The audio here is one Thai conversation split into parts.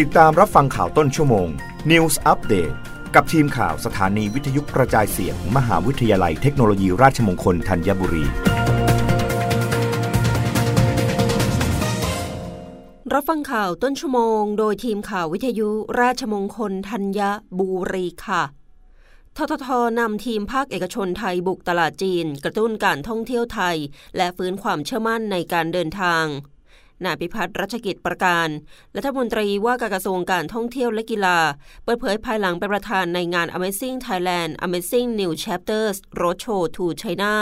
ติดตามรับฟังข่าวต้นชั่วโมง News Update กับทีมข่าวสถานีวิทยุกระจายเสียงมหาวิทยาลัยเทคโนโลยีราชมงคลธัญบุรี รับฟังข่าวต้นชั่วโมง โดยทีมข่าววิทยุราชมงคลธัญบุรีค่ะทททนำทีมภาคเอกชนไทยบุกตลาดจีน กระตุ้นการท่องเที่ยวไทย และฟื้นความเชื่อมั่นในการเดินทาง นายพิพัฒน์รัชกิจประการ รัฐมนตรีว่าการกระทรวงการท่องเที่ยวและกีฬา เปิดเผยภายหลังเป็นประธานในงาน Amazing Thailand Amazing New Chapters Roadshow to China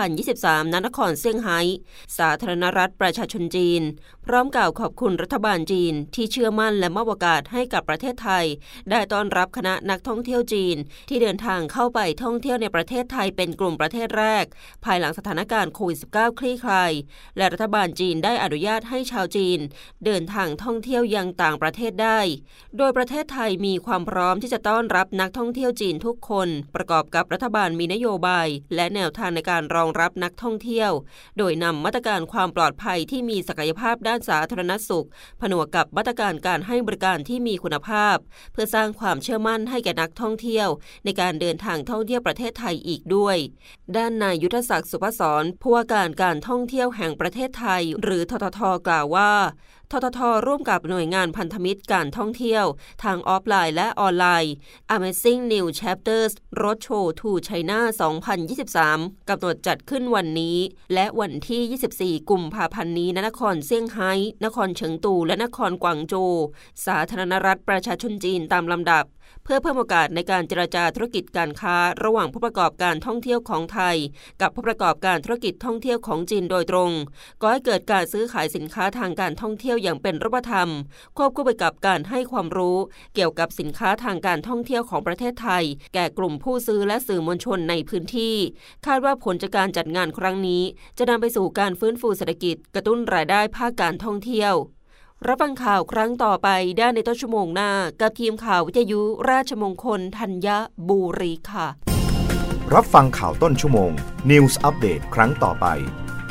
2023 ณ นครเซี่ยงไฮ้ สาธารณรัฐประชาชนจีน พร้อมกล่าวขอบคุณรัฐบาลจีน ที่เชื่อมั่นและมอบโอกาสให้กับประเทศไทย ได้ต้อนรับคณะนักท่องเที่ยวจีน ที่เดินทางเข้าไปท่องเที่ยวในประเทศไทยเป็นกลุ่มประเทศแรก ภายหลังสถานการณ์โควิด -19 คลี่คลาย และรัฐบาลจีนได้อนุญาตให้ชาวจีน เดินทางท่องเที่ยวยังต่างประเทศได้ โดยประเทศไทยมีความพร้อมที่จะต้อนรับนักท่องเที่ยวจีนทุกคน ประกอบกับรัฐบาลมีนโยบาย และแนวทางในการรองรับนักท่องเที่ยว โดยนำมาตรการความปลอดภัยที่มีศักยภาพด้านสาธารณสุข ผนวกกับมาตรการการให้บริการที่มีคุณภาพ เพื่อสร้างความเชื่อมั่นให้แก่นักท่องเที่ยว ในการเดินทางท่องเที่ยวประเทศไทยอีกด้วย ด้านนายยุทธศักดิ์สุภศรผู้ว่าการการท่องเที่ยวแห่งประเทศไทย หรือทททกล่าวว่าทททร่วมกับหน่วยงานพันธมิตรการท่องเที่ยว ทางออฟไลน์และออนไลน์ Amazing New Chapters Roadshow to China 2023 กำหนดจัดขึ้นวันนี้ และวันที่ 24 กุมภาพันธ์นี้ณนครเซี่ยงไฮ้ นครเฉิงตู และนครกวางโจว สาธารณรัฐประชาชนจีนตามลำดับ เพื่อเพิ่มโอกาสในการเจรจาธุรกิจการค้า ระหว่างผู้ประกอบการท่องเที่ยวของไทย กับผู้ประกอบการธุรกิจท่องเที่ยวของจีนโดยตรงก็ให้เกิดการซื้อขายสินค้าทางการท่องเที่ยวยวอย่างเป็นรูปธรรม ควบคู่ไปกับการให้ความรู้เกี่ยวกับสินค้าทางการท่องเที่ยวของประเทศไทย แก่กลุ่มผู้ซื้อและสื่อมวลชนในพื้นที่ คาดว่าผลจากการจัดงานครั้งนี้ จะนำไปสู่การฟื้นฟูเศรษฐกิจกระตุ้นรายได้ภาคการท่องเที่ยวรับฟังข่าวครั้งต่อไปได้ในต้นชั่วโมงหน้า กับทีมข่าววิทยุราชมงคลธัญบุรีค่ะ รับฟังข่าวต้นชั่วโมง News อัปเดตครั้งต่อไป